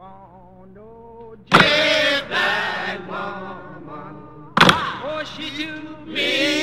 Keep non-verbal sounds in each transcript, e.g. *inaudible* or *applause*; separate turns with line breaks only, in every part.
want oh, no jet black woman. Oh, she too mean.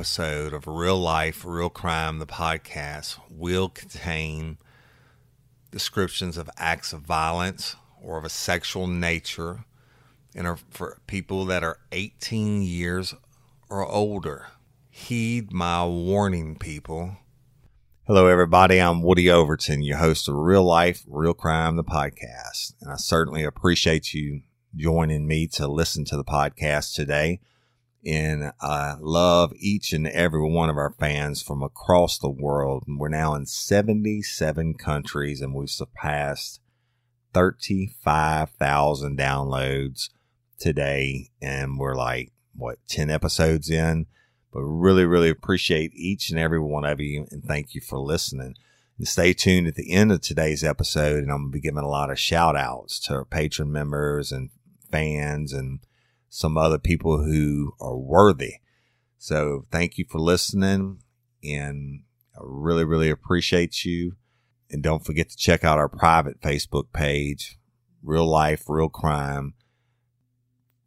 Episode of Real Life, Real Crime, the podcast, will contain descriptions of acts of violence or of a sexual nature and are for people that are 18 years or older. Heed my warning, people. Hello, everybody. I'm Woody Overton, your host of Real Life, Real Crime, the podcast. And I certainly appreciate you joining me to listen to the podcast today. And I uh, love each and every one of our fans from across the world. We're now in 77 countries and we've surpassed 35,000 downloads today. And we're like, what, 10 episodes in? But really, really appreciate each and every one of you and thank you for listening. And stay tuned at the end of today's episode, and I'm going to be giving a lot of shout outs to our patron members and fans and some other people who are worthy. So thank you for listening, and I really, really appreciate you. And don't forget to check out our private Facebook page, Real Life, Real Crime,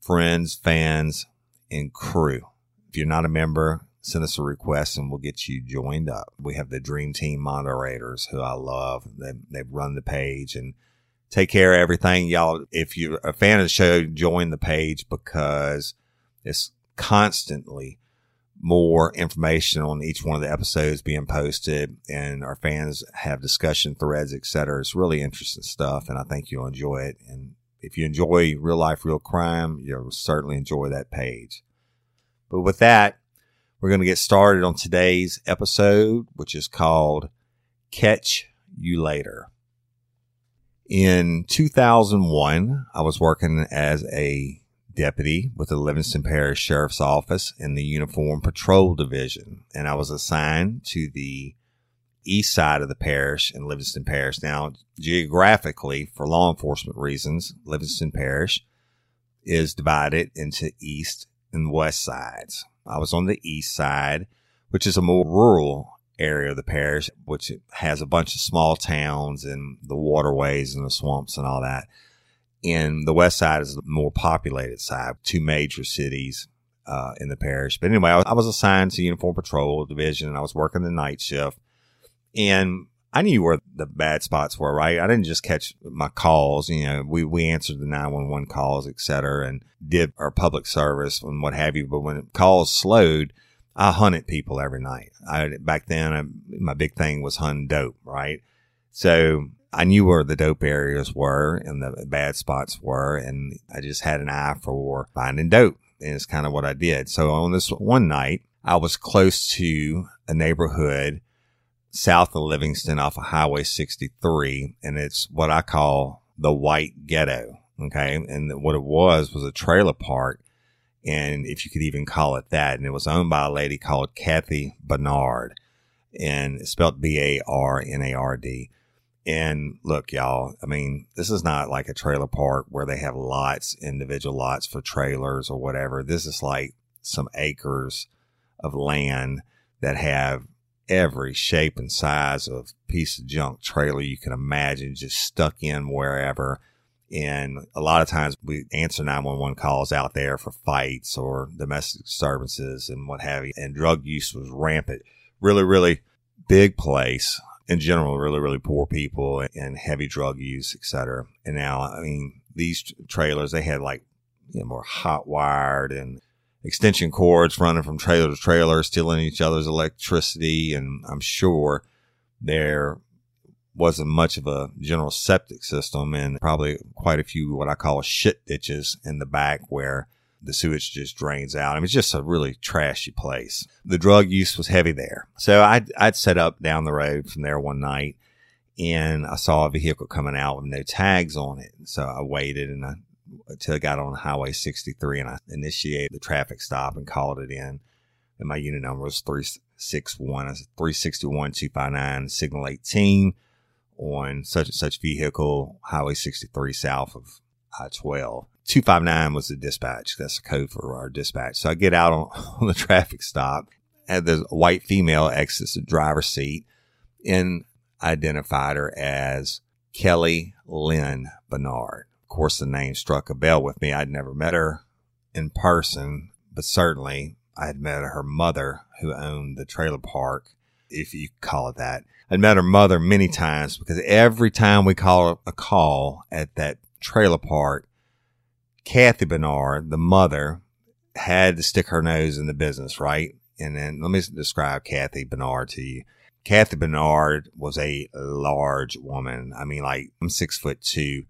friends, fans, and crew. If you're not a member, send us a request and we'll get you joined up. We have the Dream Team moderators who I love. They, they run the page and take care of everything. Y'all, if you're a fan of the show, join the page because it's constantly more information on each one of the episodes being posted and our fans have discussion threads, etc. It's really interesting stuff and I think you'll enjoy it. And if you enjoy real life, real crime, you'll certainly enjoy that page. But with that, we're going to get started on today's episode, which is called Catch You Later. In 2001, I was working as a deputy with the Livingston Parish Sheriff's Office in the Uniform Patrol Division, and I was assigned to the east side of the parish in Livingston Parish. Now, geographically, for law enforcement reasons, Livingston Parish is divided into east and west sides. I was on the east side, which is a more rural area of the parish, which has a bunch of small towns and the waterways and the swamps and all that. And the west side is the more populated side, two major cities uh, in the parish. But anyway, I was, assigned to Uniform Patrol Division and I was working the night shift. And I knew where the bad spots were, right? I didn't just catch my calls. You know, we, we answered the 911 calls, et cetera, and did our public service and what have you. But when calls slowed, I hunted people every night. I, back then, I, my big thing was hunting dope, right? So I knew where the dope areas were and the bad spots were. And I just had an eye for finding dope. And it's kind of what I did. So on this one night, I was close to a neighborhood south of Livingston off of Highway 63. And it's what I call the white ghetto. Okay. And what it was was a trailer park. And if you could even call it that. And it was owned by a lady called Kathy Barnard and spelled B A R N A R D. And look, y'all, I mean, this is not like a trailer park where they have lots, individual lots for trailers or whatever. This is like some acres of land that have every shape and size of piece of junk trailer you can imagine just stuck in wherever. And a lot of times we answer 911 calls out there for fights or domestic disturbances and what have you. And drug use was rampant. Really, really big place in general, really, really poor people and heavy drug use, et cetera. And now, I mean, these trailers, they had like, you know, more hot wired and extension cords running from trailer to trailer, stealing each other's electricity. And I'm sure there wasn't much of a general septic system and probably quite a few what I call shit ditches in the back where the sewage just drains out. I mean, it's just a really trashy place. The drug use was heavy there. So I'd, I'd set up down the road from there one night and I saw a vehicle coming out with no tags on it. So I waited and I until I got on Highway 63 and I initiated the traffic stop and called it in. And my unit number was 361, 361 259 signal 18 on such and such vehicle, Highway 63 south of I 12. 259 was the dispatch. That's the code for our dispatch. So I get out on, *laughs* on the traffic stop and the white female exits the driver's seat and identified her as Kelly Lynn Barnard. Of course, the name struck a bell with me. I'd never met her in person, but certainly I had met her mother who owned the trailer park, if you call it that. I'd met her mother many times because every time we call a call at that trailer park, Kathy Barnard, the mother, had to stick her nose in the business, right? And then let me describe Kathy Barnard to you. Kathy Barnard was a large woman. I mean, like I'm six foot two.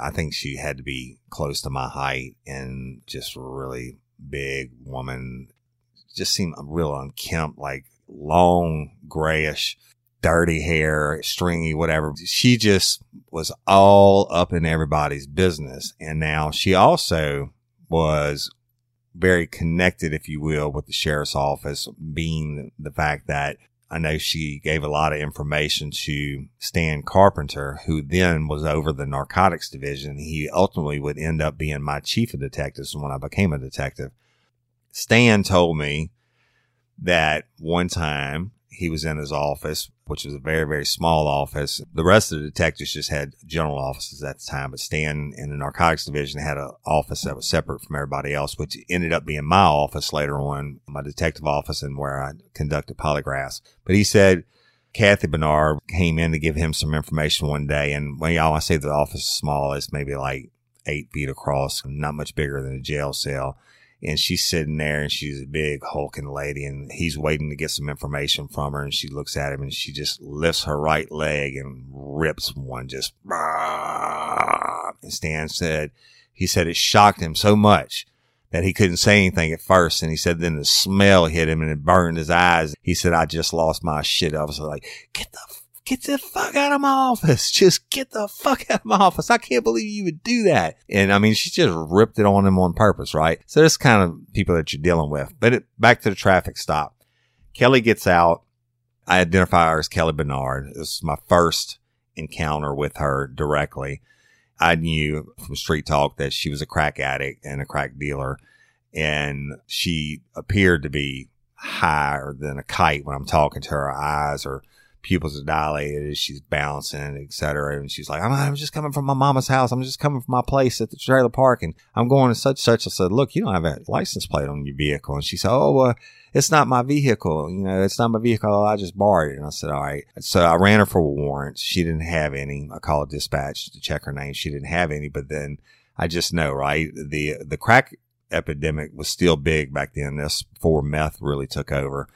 I think she had to be close to my height and just really big woman. Just seemed real unkempt, like long grayish, dirty hair, stringy, whatever. She just was all up in everybody's business. And now she also was very connected, if you will, with the sheriff's office, being the fact that I know she gave a lot of information to Stan Carpenter, who then was over the narcotics division. He ultimately would end up being my chief of detectives when I became a detective. Stan told me that one time he was in his office, which was a very, very small office. The rest of the detectives just had general offices at the time, but Stan in the narcotics division had an office that was separate from everybody else, which ended up being my office later on, my detective office and where I conducted polygraphs. But he said, Kathy Barnard came in to give him some information one day. And when y'all, I say the office is small, it's maybe like eight feet across, not much bigger than a jail cell and she's sitting there and she's a big hulking lady and he's waiting to get some information from her and she looks at him and she just lifts her right leg and rips one just and Stan said he said it shocked him so much that he couldn't say anything at first. And he said then the smell hit him and it burned his eyes. He said, I just lost my shit. I was like, get the get the fuck out of my office. *laughs* Just get the fuck out of my office. I can't believe you would do that. And I mean, she just ripped it on him on purpose, right? So this kind of people that you're dealing with. But it, back to the traffic stop. Kelly gets out. I identify her as Kelly Barnard. This is my first encounter with her directly. I knew from street talk that she was a crack addict and a crack dealer. And she appeared to be higher than a kite when I'm talking to her. Her eyes are pupils are dilated, she's bouncing, etc. And she's like, I'm, I'm, just coming from my mama's house. I'm just coming from my place at the trailer park, and I'm going to such such. I said, look, you don't have a license plate on your vehicle. And she said, oh, uh, it's not my vehicle. You know, it's not my vehicle. I just borrowed it. And I said, all right. So I ran her for warrants. She didn't have any. I called dispatch to check her name. She didn't have any, but then I just know, right? The, the crack epidemic was still big back then. This before meth really took over.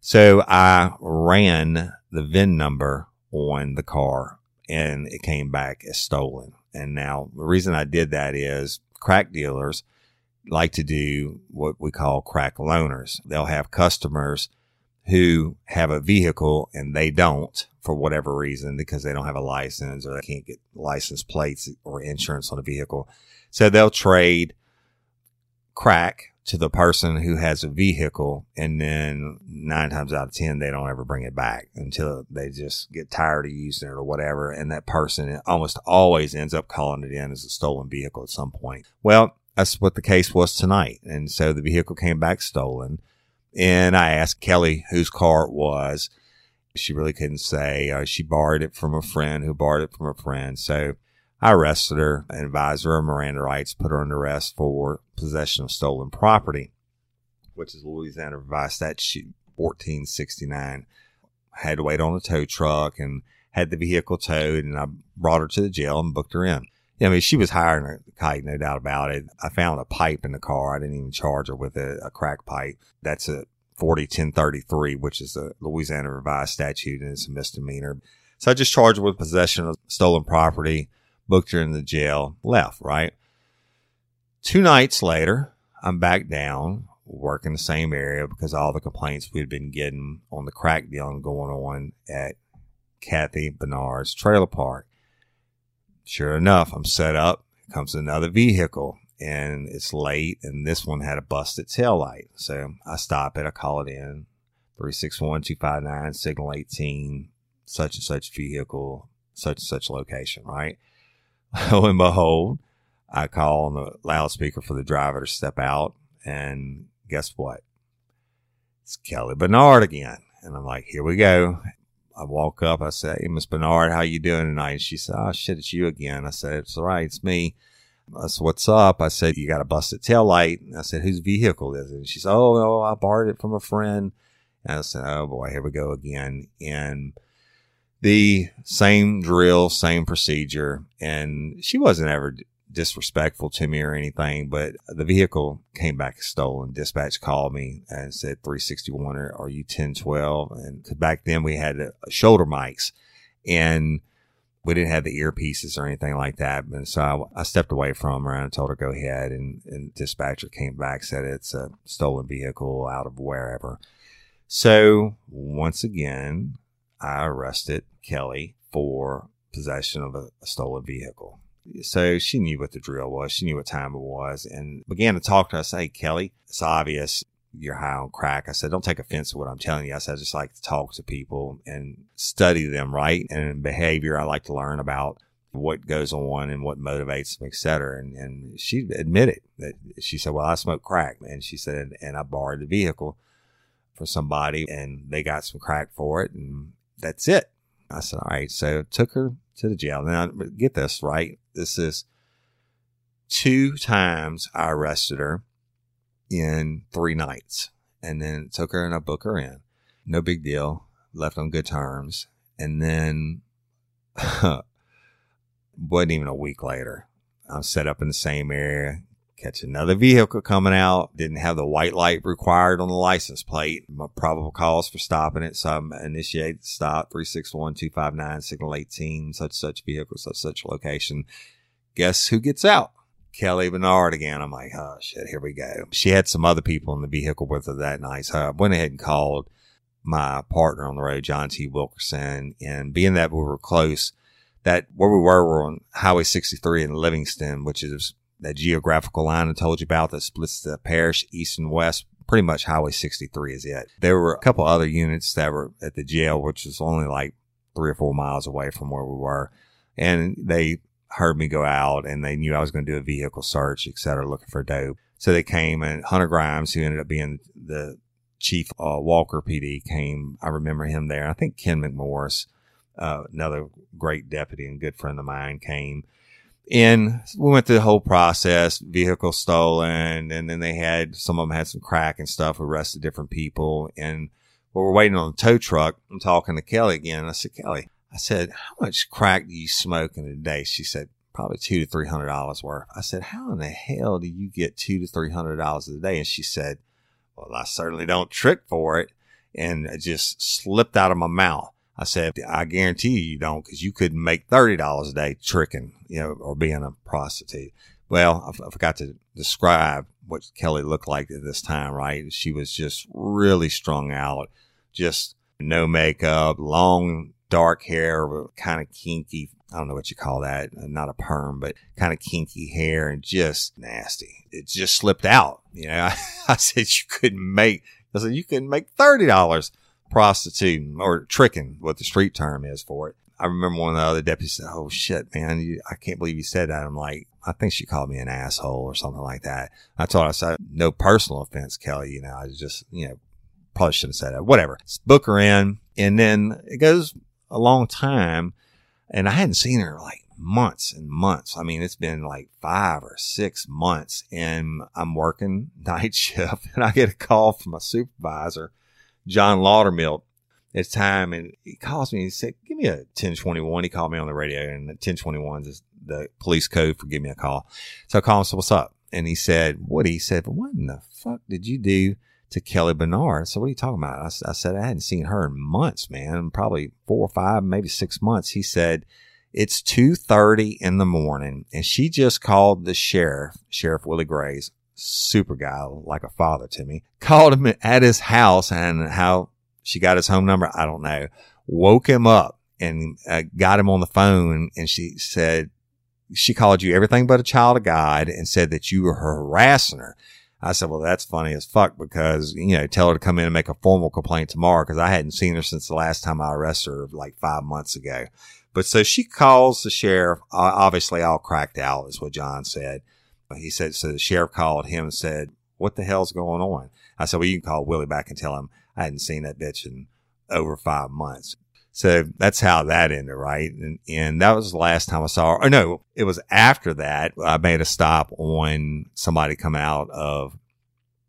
So I ran the VIN number on the car and it came back as stolen. And now the reason I did that is crack dealers like to do what we call crack loaners. They'll have customers who have a vehicle and they don't for whatever reason because they don't have a license or they can't get license plates or insurance on a vehicle. So they'll trade crack to the person who has a vehicle and then nine times out of ten they don't ever bring it back until they just get tired of using it or whatever. And that person almost always ends up calling it in as a stolen vehicle at some point. Well that's what the case was tonight. And so the vehicle came back stolen. And i asked kelly whose car it was. She really couldn't say. Uh, she borrowed it from a friend who borrowed it from a friend. So I arrested her, advised her of Miranda rights, put her under arrest for possession of stolen property, which is Louisiana Revised Statute 1469. had to wait on a tow truck and had the vehicle towed, and I brought her to the jail and booked her in. I mean, she was hiring a kite, no doubt about it. I found a pipe in the car. I didn't even charge her with a, a crack pipe. That's a 401033, which is a Louisiana revised statute and it's a misdemeanor. So I just charged her with possession of stolen property, booked her in the jail, left, right? Two nights later, I'm back down working the same area because all the complaints we'd been getting on the crack deal going on at Kathy Barnard's trailer park. Sure enough, I'm set up. Comes another vehicle and it's late and this one had a busted tail light. So I stop it. I call it in 361-259 signal 18, such and such vehicle, such and such location, right? *laughs* Lo and behold, I call on the loudspeaker for the driver to step out and guess what? It's Kelly Barnard again. And I'm like, here we go. I walk up. I say, Hey, Miss Barnard, how you doing tonight? And she said, Oh shit, it's you again. I said, It's all right. It's me. I said, What's up? I said, You got a busted tail light. I said, Whose vehicle is it? And she said, Oh, no, I borrowed it from a friend. And I said, Oh boy, here we go again. And the same drill, same procedure. And she wasn't ever disrespectful to me or anything, but the vehicle came back stolen. Dispatch called me and said 361 or are you 1012? And back then we had uh, shoulder mics and we didn't have the earpieces or anything like that. And so I, I stepped away from her and I told her go ahead. And, and dispatcher came back, said it's a stolen vehicle out of wherever. So once again, I arrested Kelly for possession of a, stolen vehicle. So she knew what the drill was. She knew what time it was and began to talk to us. Hey, Kelly, it's obvious you're high on crack. I said, don't take offense to what I'm telling you. I said, I just like to talk to people and study them, right? And behavior, I like to learn about what goes on and what motivates them, et cetera. And, and she admitted that she said, well, I smoke crack. And she said, and I borrowed the vehicle for somebody and they got some crack for it. And that's it. I said, all right. So took her to the jail. Now get this right. This is two times I arrested her in three nights and then took her and I booked her in. No big deal. Left on good terms. And then *laughs* wasn't even a week later. I'm set up in the same area, catch another vehicle coming out. Didn't have the white light required on the license plate. My probable cause for stopping it. So I initiated the stop 361-259 signal 18, such, such vehicle, such, such location. Guess who gets out? Kelly Barnard again. I'm like, oh shit, here we go. She had some other people in the vehicle with her that night. So I went ahead and called my partner on the road, John T. Wilkerson. And being that we were close, that where we were, we were on Highway 63 in Livingston, which is that geographical line I told you about that splits the parish east and west. Pretty much Highway 63 is it. There were a couple other units that were at the jail, which was only like three or four miles away from where we were. And they heard me go out and they knew I was going to do a vehicle search, et cetera, looking for dope. So they came and Hunter Grimes, who ended up being the chief uh, Walker PD came. I remember him there. I think Ken McMorris, uh, another great deputy and good friend of mine came and we went through the whole process, vehicle stolen, and then they had, some of them had some crack and stuff, arrested different people. And while we're waiting on the tow truck, I'm talking to Kelly again. I said, Kelly, I said, how much crack do you smoke in a day? She said, probably two to three hundred dollars worth. I said, how in the hell do you get two to three hundred dollars a day? And she said, well, I certainly don't trick for it. And it just slipped out of my mouth. I said, I guarantee you, you don't because you couldn't make $30 a day tricking, you know, or being a prostitute. Well, I, I forgot to describe what Kelly looked like at this time, right? She was just really strung out, just no makeup, long dark hair, kind of kinky. I don't know what you call that. Uh, not a perm, but kind of kinky hair and just nasty. It just slipped out. You know, I, *laughs* I said you couldn't make, I said you couldn't make $30 prostituting or tricking, what the street term is for it. I remember one of the other deputies said, Oh shit, man, you, I can't believe you said that. I'm like, I think she called me an asshole or something like that. I told her, I said, no personal offense, Kelly. You know, I just, you know, probably shouldn't have said that. Whatever. Book her in. And then it goes a long time and I hadn't seen her like months and months. I mean, it's been like five or six months and I'm working *laughs* night shift and I get a call from my supervisor John Laudermill. at the time and he calls me and he said, give me a 1021. He called me on the radio and the 1021 is the police code for give me a call. So I called him, said, what's up? And he said, what? He said, what in the fuck did you do to Kelly Barnard? So what are you talking about? I, I said, I hadn't seen her in months, man, probably four or five, maybe six months. He said, it's 2.30 in the morning and she just called the sheriff, Sheriff Willie Graves, super guy, like a father to me, called him at his house and how she got his home number. I don't know. Woke him up and uh, got him on the phone and she said, she called you everything but a child of God and said that you were harassing her. I said, well, that's funny as fuck because, you know, tell her to come in and make a formal complaint tomorrow because I hadn't seen her since the last time I arrested her like five months ago. But so she calls the sheriff, obviously all cracked out is what John said. He said, so the sheriff called him and said, what the hell's going on? I said, well, you can call Willie back and tell him I hadn't seen that bitch in over five months. So that's how that ended, right? And, and that was the last time I saw her. Or no, it was after that I made a stop on somebody come out of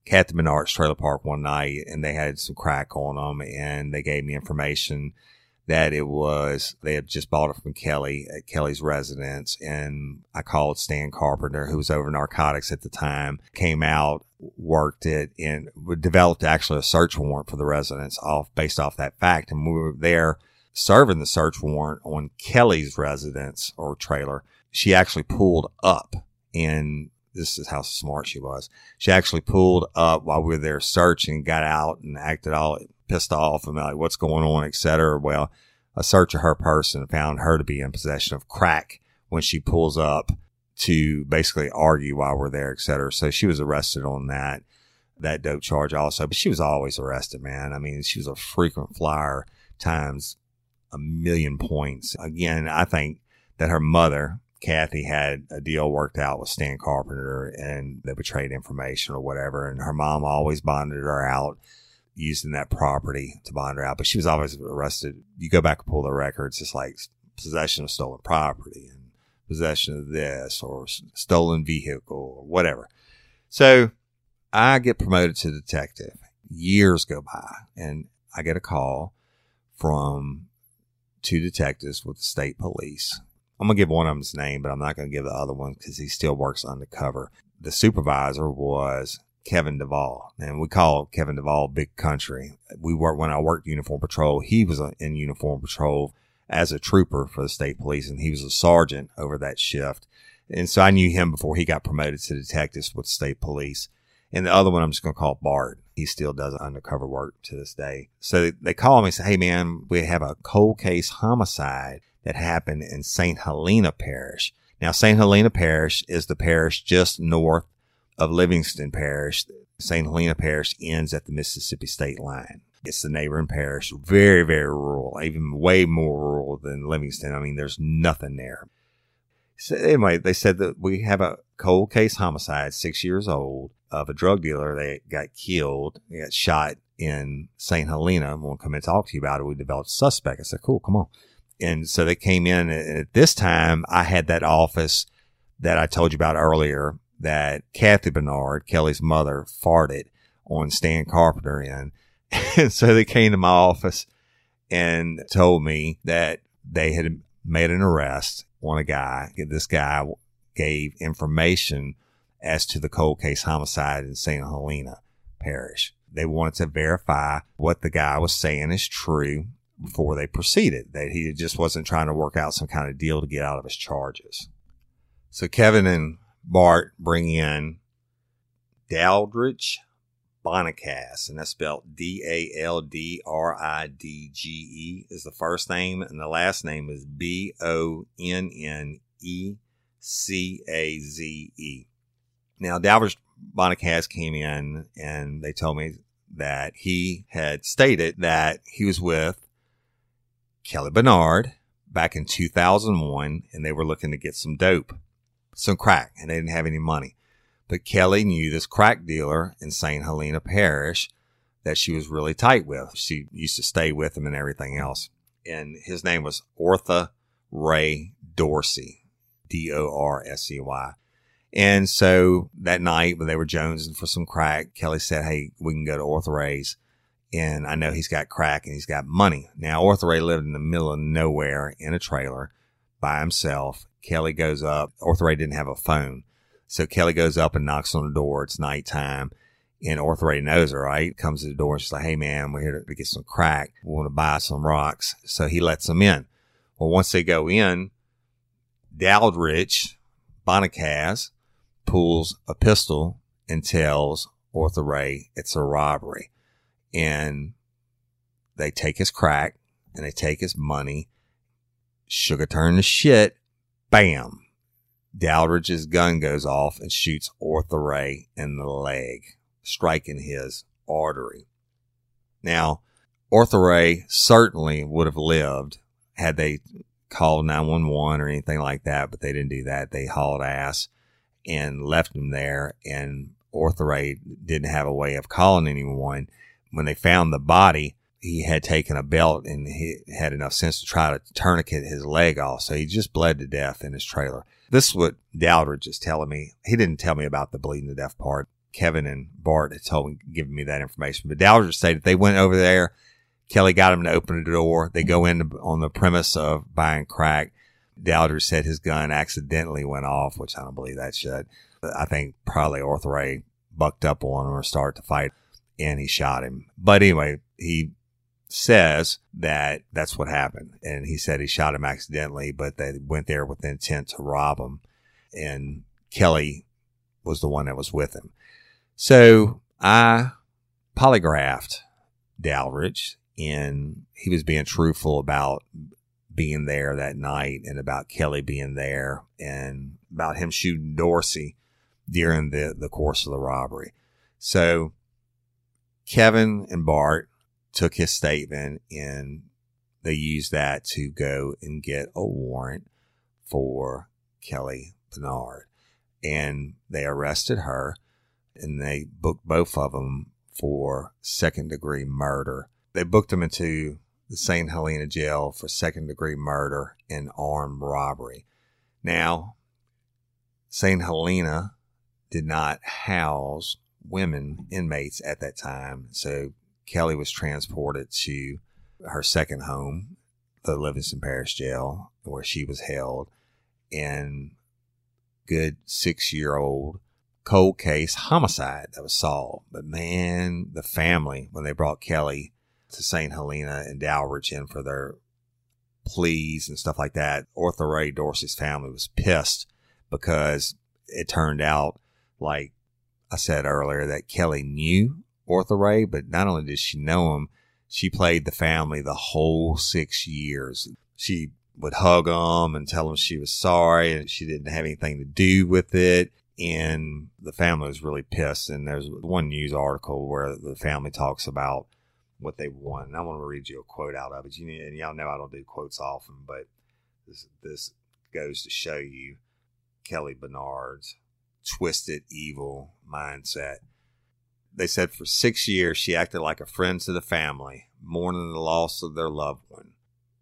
Kathy Menard's trailer park one night and they had some crack on them and they gave me information that it was they had just bought it from Kelly at Kelly's residence and I called Stan Carpenter who was over narcotics at the time came out worked it and developed actually a search warrant for the residence off based off that fact and we were there serving the search warrant on Kelly's residence or trailer, she actually pulled up and this is how smart she was. She actually pulled up while we were there searching, got out and acted all pissed off and like, what's going on, etc. Well, a search of her person found her to be in possession of crack when she pulls up to basically argue while we're there, etc. So she was arrested on that, that dope charge also, but she was always arrested, man. I mean, she was a frequent flyer times a million points. Again, I think that her mother, Kathy, had a deal worked out with Stan Carpenter and they betrayed information or whatever. And her mom always bonded her out using that property to bond her out, but she was always arrested. You go back and pull the records, it's like possession of stolen property and possession of this or stolen vehicle or whatever. So I get promoted to detective. Years go by and I get a call from two detectives with the state police. I'm going to give one of them's name, but I'm not going to give the other one because he still works undercover. The supervisor was Kevin Duvall, and we call Kevin Duvall Big Country. We worked when I worked uniform patrol. He was in uniform patrol as a trooper for the state police, and he was a sergeant over that shift. And so I knew him before he got promoted to detectives with state police. And the other one I'm just going to call Bart. He still does undercover work to this day. So they call me and say, Hey man, we have a cold case homicide that happened in St. Helena Parish. Now, St. Helena Parish is the parish just north of Livingston Parish. St. Helena Parish ends at the Mississippi state line. It's the neighboring parish, very, very rural, even way more rural than Livingston. I mean, there's nothing there. So anyway, they said that we have a cold case homicide, six years old of a drug dealer that got killed, got shot in St. Helena. We'll come and talk to you about it. We developed a suspect. I said, cool, come on. And so they came in and at this time I had that office that I told you about earlier that Kathy Barnard, Kelly's mother, farted on Stan Carpenter in. And *laughs* so they came to my office and told me that they had made an arrest on a guy. This guy gave information as to the cold case homicide in St. Helena Parish. They wanted to verify what the guy was saying is true before they proceeded, that he just wasn't trying to work out some kind of deal to get out of his charges. So Kevin and Bart bring in Daldridge Bonnecaze, and that's spelled D A L D R I D G E is the first name, and the last name is B O N N E C A Z E. Now, Dalvers Bonnecaze came in and they told me that he had stated that he was with Kelly Barnard back in 2001 and they were looking to get some dope, some crack, and they didn't have any money. But Kelly knew this crack dealer in St. Helena Parish that she was really tight with. She used to stay with him and everything else. And his name was Ortha Ray Dorsey, D O R S E Y. And so that night when they were jonesing for some crack, Kelly said, Hey, we can go to Ortha Ray's And I know he's got crack and he's got money. Now, Ortha Ray lived in the middle of nowhere in a trailer by himself. Kelly goes up. Arthur Ray didn't have a phone. So Kelly goes up and knocks on the door. It's nighttime. And Arthur Ray knows her, right? Comes to the door and she's like, Hey man, we're here to get some crack. We want to buy some rocks. So he lets them in. Well, once they go in, Dowdrich, Bonnecaze, pulls a pistol and tells Arthur Ray it's a robbery. And they take his crack and they take his money. Sugar turn to shit. Bam. Dowdrich's gun goes off and shoots Arthur in the leg striking his artery. Now, Arthur certainly would have lived had they called 911 or anything like that, but they didn't do that. They hauled ass and left him there. And Arthur didn't have a way of calling anyone. When they found the body, he had taken a belt and he had enough sense to try to tourniquet his leg off. So he just bled to death in his trailer. This is what Daldridge is telling me. He didn't tell me about the bleeding to death part. Kevin and Bart had told me, given me that information. But Daldridge stated they went over there. Kelly got him to open the door. They go in on the premise of buying crack. Daldridge said his gun accidentally went off, which I don't believe that shit. I think probably Arthur Ray bucked up on him or started to fight and he shot him. But anyway, he says that that's what happened. And he said he shot him accidentally, but they went there with the intent to rob him. And Kelly was the one that was with him. So I polygraphed Daldridge and he was being truthful about being there that night and about Kelly being there and about him shooting Dorsey during the, the course of the robbery. So Kevin and Bart took his statement and they used that to go and get a warrant for Kelly Barnard. And they arrested her and they booked both of them for second degree murder. They booked them into the St. Helena jail for second degree murder and armed robbery. Now, St. Helena did not house women inmates at that time. So Kelly was transported to her second home, the Livingston Parish Jail, where she was held. And good six year old cold case homicide that was solved. But man, the family, when they brought Kelly to St. Helena and Daldridge in for their pleas and stuff like that, Arthur Ray Dorsey's family was pissed because it turned out, like I said earlier, that Kelly knew Ray, but not only did she know him, she played the family the whole six years. She would hug them and tell them she was sorry and she didn't have anything to do with it and the family was really pissed. And there's one news article where the family talks about what they won. And I want to read you a quote out of it. You and y'all know I don't do quotes often, but this this goes to show you Kelly Barnard's twisted, evil mindset. They said for six years she acted like a friend to the family, mourning the loss of their loved one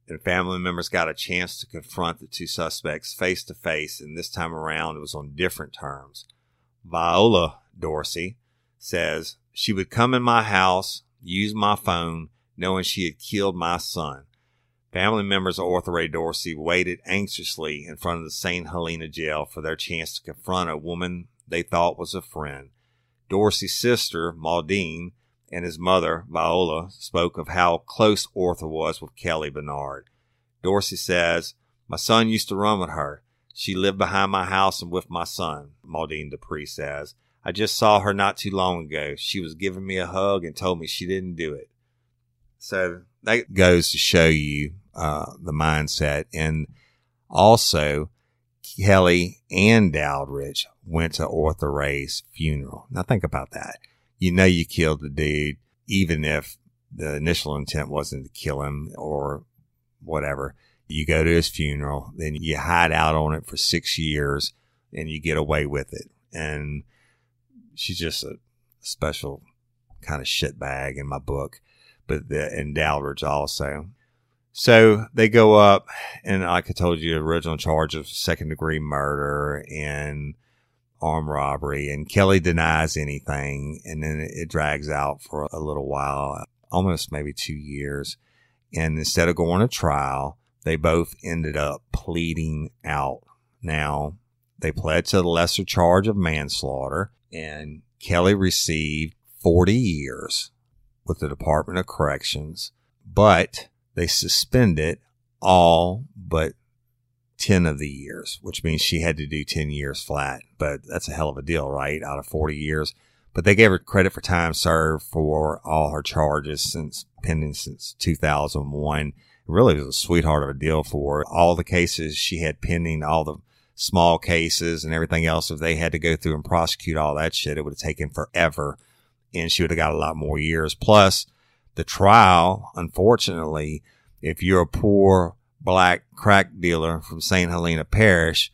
and family members got a chance to confront the two suspects face to face, and this time around it was on different terms. Viola Dorsey says she would come in my house, use my phone, knowing she had killed my son. Family members of Arthur Ray Dorsey waited anxiously in front of the St. Helena jail for their chance to confront a woman they thought was a friend. Dorsey's sister, Maudine, and his mother, Viola, spoke of how close Arthur was with Kelly Barnard. Dorsey says, My son used to run with her. She lived behind my house and with my son, Maudine Dupree says. I just saw her not too long ago. She was giving me a hug and told me she didn't do it. So that goes to show you uh, the mindset. And also, Kelly and Daldridge went to Arthur Ray's funeral. Now think about that you know you killed the dude, even if the initial intent wasn't to kill him or whatever. You go to his funeral, then you hide out on it for six years and you get away with it. And she's just a special kind of shit bag in my book, but the, and Daldridge also. So they go up and like I told you, original charge of second degree murder and armed robbery and Kelly denies anything and then it drags out for a little while. almost maybe two years. And instead of going to trial, they both ended up pleading out. Now, they pled to the lesser charge of manslaughter, and Kelly received 40 years with the Department of Corrections, but they suspended all but 10 of the years, which means she had to do 10 years flat. But that's a hell of a deal, right? Out of 40 years. But they gave her credit for time served for all her charges since pending since 2001. It really was a sweetheart of a deal for. All the cases she had pending, all the small cases and everything else. If they had to go through and prosecute all that shit, it would have taken forever and she would have got a lot more years. Plus the trial, unfortunately, if you're a poor black crack dealer from St. Helena Parish,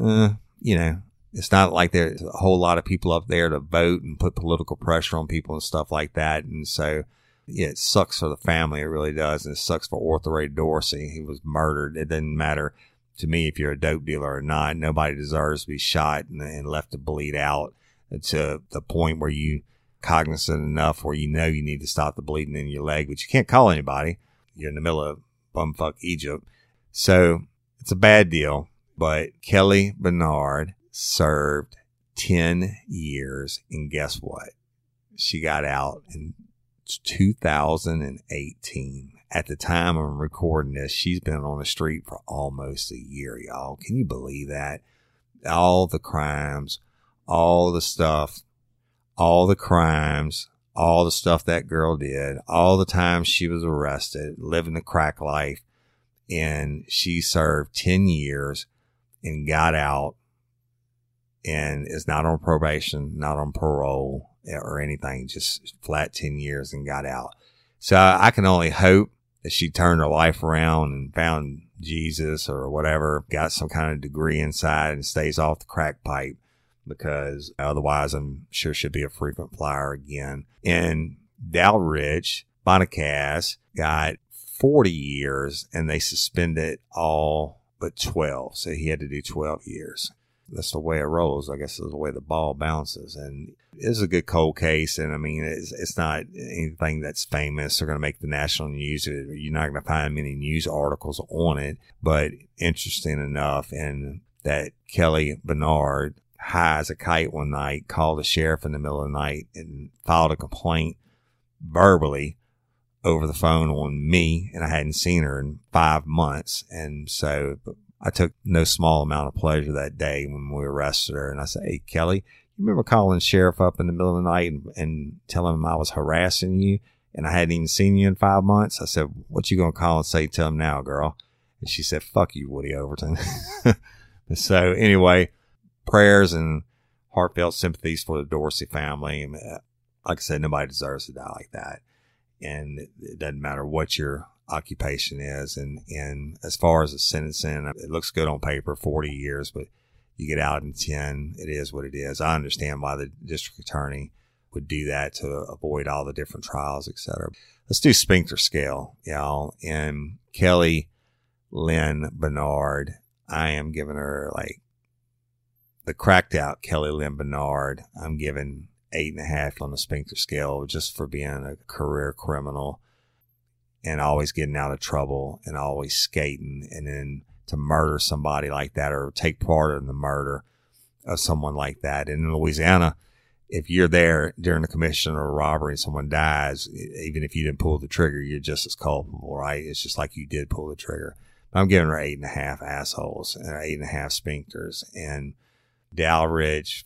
uh, you know, it's not like there's a whole lot of people up there to vote and put political pressure on people and stuff like that. And so, yeah, it sucks for the family. It really does. And it sucks for Arthur Ray Dorsey. He was murdered. It doesn't matter to me if you're a dope dealer or not. Nobody deserves to be shot and, and left to bleed out to the point where you cognizant enough where you know you need to stop the bleeding in your leg, but you can't call anybody. You're in the middle of bumfuck Egypt. So it's a bad deal, but Kelly Barnard served 10 years. And guess what? She got out in 2018. At the time I'm recording this, she's been on the street for almost a year, y'all. Can you believe that? All the crimes, all the stuff, all the crimes, all the stuff that girl did, all the times she was arrested, living the crack life. And she served 10 years and got out and is not on probation, not on parole eh, or anything, just flat 10 years and got out. So I can only hope that she turned her life around and found Jesus or whatever, got some kind of degree inside and stays off the crack pipe because otherwise I'm sure she'll be a frequent flyer again. And Dalrich, Bonnecaze got 40 years and they suspended all but 12. So he had to do 12 years that's the way it rolls. I guess is the way the ball bounces. And it's a good cold case. And I mean, it's, it's not anything that's famous or going to make the national news. You're not going to find many news articles on it, but interesting enough. And that Kelly Barnard high as a kite one night, called the sheriff in the middle of the night and filed a complaint verbally over the phone on me. And I hadn't seen her in five months. And so I took no small amount of pleasure that day when we arrested her. And I said, Hey, Kelly, you remember calling the sheriff up in the middle of the night and, and telling him I was harassing you and I hadn't even seen you in five months? I said, What you going to call and say to him now, girl? And she said, Fuck you, Woody Overton. *laughs* so anyway, prayers and heartfelt sympathies for the Dorsey family. Uh, like I said, nobody deserves to die like that. And it doesn't matter what your occupation is. And, and as far as the sentencing, it looks good on paper, 40 years, but you get out in 10, it is what it is. I understand why the district attorney would do that to avoid all the different trials, etc. Let's do sphincter scale, y'all. And Kelly Lynn Barnard, I am giving her like the cracked out Kelly Lynn Barnard. I'm giving eight and a half on the sphincter scale just for being a career criminal and always getting out of trouble and always skating and then to murder somebody like that or take part in the murder of someone like that. And in Louisiana, if you're there during the commission of a robbery and someone dies, even if you didn't pull the trigger, you're just as culpable, right? It's just like you did pull the trigger. I'm giving her eight and a half assholes and eight and a half sphincters. And Dalrich,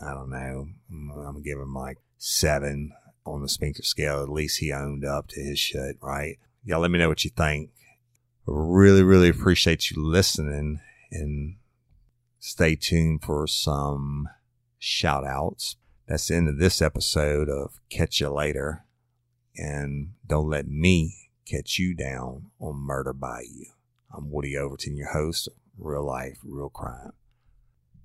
I don't know, I'm giving like seven on the sphincter scale. At least he owned up to his shit, right? Y'all let me know what you think. Really, really appreciate you listening and stay tuned for some shout outs. That's the end of this episode of Catch You Later. And don't let me catch you down on Murder by You. I'm Woody Overton, your host, Real Life, Real Crime.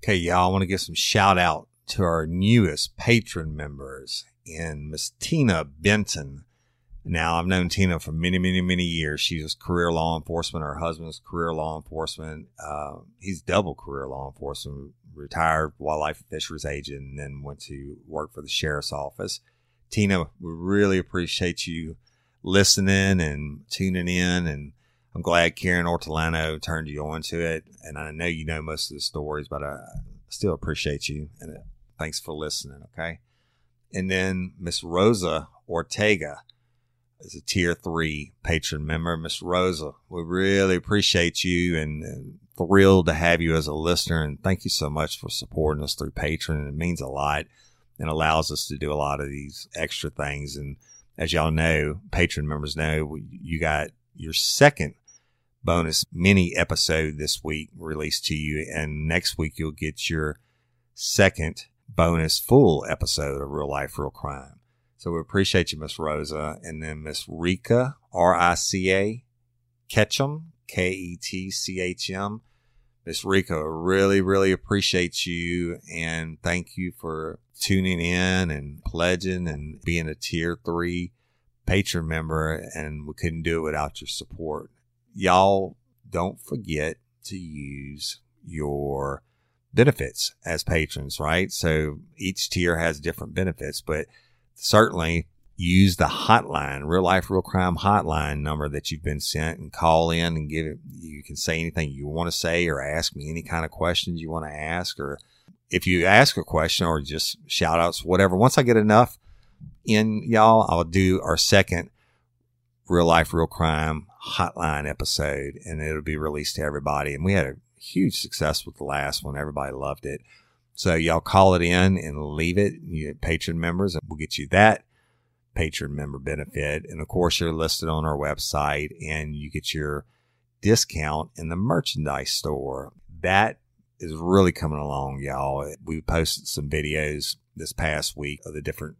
Okay, y'all, I want to give some shout out to our newest patron members in Miss Tina Benton. Now, I've known Tina for many, many, many years. She's was career law enforcement. Her husband's career law enforcement. Uh, he's double career law enforcement, retired wildlife fisheries agent, and then went to work for the sheriff's office. Tina, we really appreciate you listening and tuning in. And I'm glad Karen Ortolano turned you on to it. And I know you know most of the stories, but I still appreciate you. And uh, thanks for listening. Okay. And then Miss Rosa Ortega is a tier three patron member. Miss Rosa, we really appreciate you and, and, thrilled to have you as a listener. And thank you so much for supporting us through Patreon. It means a lot and allows us to do a lot of these extra things. And as y'all know, patron members know, you got your second bonus mini episode this week released to you. And next week, you'll get your second bonus full episode of Real Life, Real Crime. So we appreciate you, Miss Rosa. And then Miss Rika, R I C A Ketchum, K E T C H M. Miss Rika, really, really appreciate you and thank you for tuning in and pledging and being a tier three patron member. And we couldn't do it without your support. Y'all don't forget to use your benefits as patrons, right? So each tier has different benefits, but certainly use the hotline, real life, real crime hotline number that you've been sent and call in and give it. You can say anything you want to say or ask me any kind of questions you want to ask. Or if you ask a question or just shout outs, whatever. Once I get enough in y'all, I'll do our second real life, real crime hotline episode and it'll be released to everybody. And we had a huge success with the last one. Everybody loved it. So y'all call it in and leave it. You patron members, and we'll get you that patron member benefit. And of course, you're listed on our website and you get your discount in the merchandise store. That is really coming along, y'all. We posted some videos this past week of the different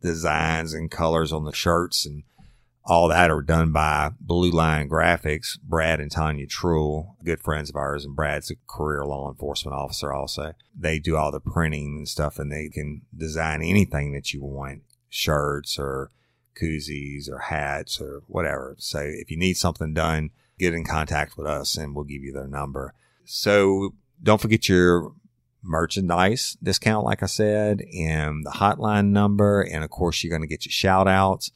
designs and colors on the shirts and all that are done by Blue Line Graphics, Brad and Tanya Trull, good friends of ours, and Brad's a career law enforcement officer also. They do all the printing and stuff and they can design anything that you want, shirts or koozies or hats or whatever. So if you need something done, get in contact with us and we'll give you their number. So don't forget your merchandise discount, like I said, and the hotline number. And of course, you're going to get your shout outs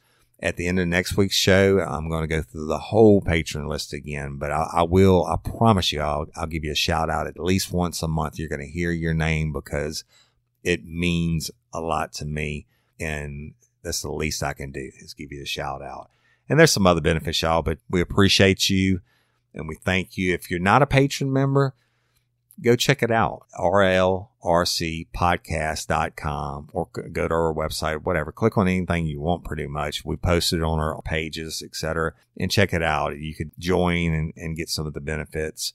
at the end of next week's show, I'm going to go through the whole patron list again, but I, I, will, I promise you, I'll, I'll give you a shout out at least once a month. You're going to hear your name because it means a lot to me. And that's the least I can do is give you a shout out. And there's some other benefits, y'all, but we appreciate you and we thank you. If you're not a patron member, go check it out. RLRCpodcast.com or go to our website, whatever. Click on anything you want pretty much. We post it on our pages, etc. and check it out. You could join and, and get some of the benefits.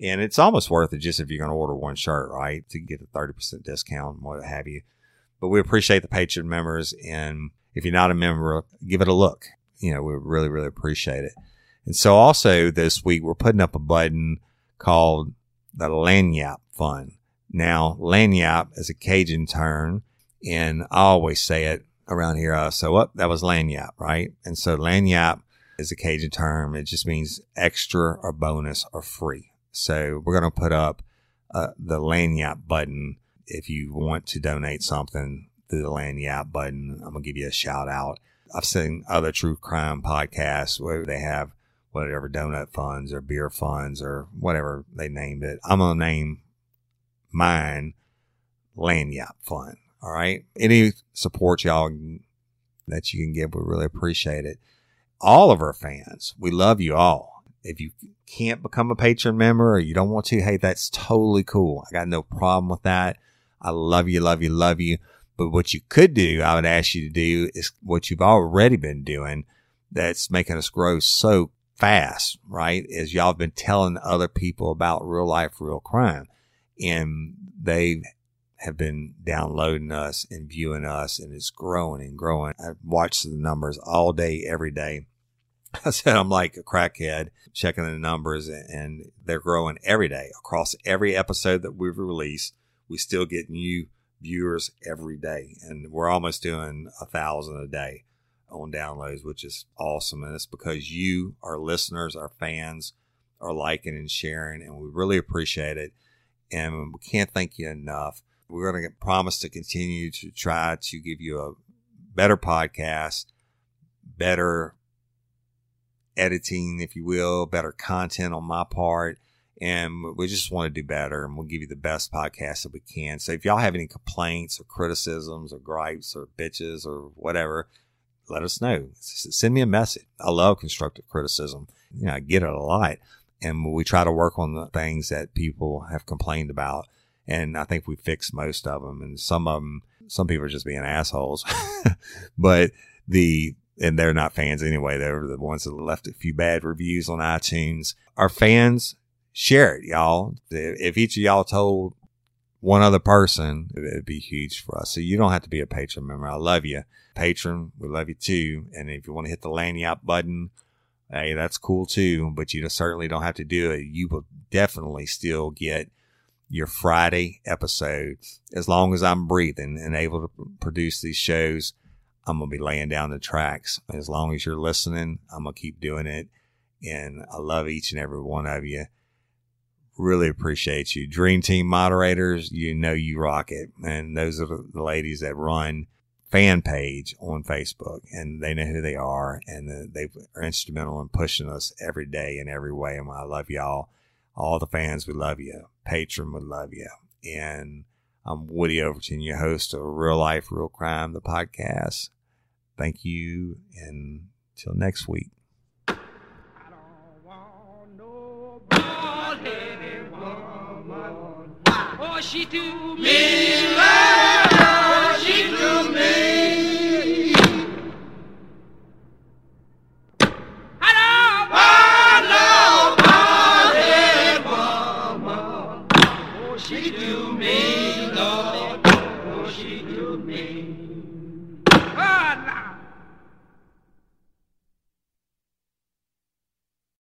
And it's almost worth it just if you're going to order one shirt, right? To get a 30% discount and what have you. But we appreciate the patron members. And if you're not a member, give it a look. You know, we really, really appreciate it. And so also this week, we're putting up a button called the lagniappe fun. Now, lagniappe is a Cajun term, and I always say it around here. Uh, so, what? That was lagniappe, right? And so, lagniappe is a Cajun term. It just means extra or bonus or free. So, we're going to put up uh, the lagniappe button if you want to donate something through the lagniappe button. I'm going to give you a shout out. I've seen other true crime podcasts where they have whatever donut funds or beer funds or whatever they named it. I'm to name mine Lagniappe Fund. All right. Any support y'all that you can give, we really appreciate it. All of our fans, we love you all. If you can't become a patron member or you don't want to, hey, that's totally cool. I got no problem with that. I love you, love you, love you. But what you could do, I would ask you to do is what you've already been doing that's making us grow so fast, right? As y'all have been telling other people about real life, real crime. And they have been downloading us and viewing us and it's growing and growing. I've watched the numbers all day, every day. *laughs* I said, I'm like a crackhead checking the numbers and they're growing every day across every episode that we've released. We still get new viewers every day and we're almost doing a thousand a day on downloads, which is awesome. And it's because you, our listeners, our fans, are liking and sharing, and we really appreciate it. And we can't thank you enough. We're going to promise to continue to try to give you a better podcast, better editing, if you will, better content on my part. And we just want to do better and we'll give you the best podcast that we can. So if y'all have any complaints or criticisms or gripes or bitches or whatever, let us know. Send me a message. I love constructive criticism. You know, I get it a lot. And we try to work on the things that people have complained about. And I think we fixed most of them. And some of them, some people are just being assholes. *laughs* but the and they're not fans anyway. They're the ones that left a few bad reviews on iTunes. Our fans share it, y'all. If each of y'all told one other person, it'd be huge for us. So you don't have to be a patron member. I love you. Patron, we love you too. And if you want to hit the lagniappe button, hey, that's cool too. But you certainly don't have to do it. You will definitely still get your Friday episode as long as I'm breathing and able to produce these shows I'm going to be laying down the tracks. As long as you're listening, I'm going to keep doing it. And I love each and every one of you. Really appreciate you. Dream Team moderators, you know you rock it. And those are the ladies that run fan page on Facebook and they know who they are and they are instrumental in pushing us every day in every way. And I love y'all. All the fans, we love you. Patron, we love you. And I'm Woody Overton, your host of Real Life, Real Crime, the podcast. Thank you, and until next week.
She.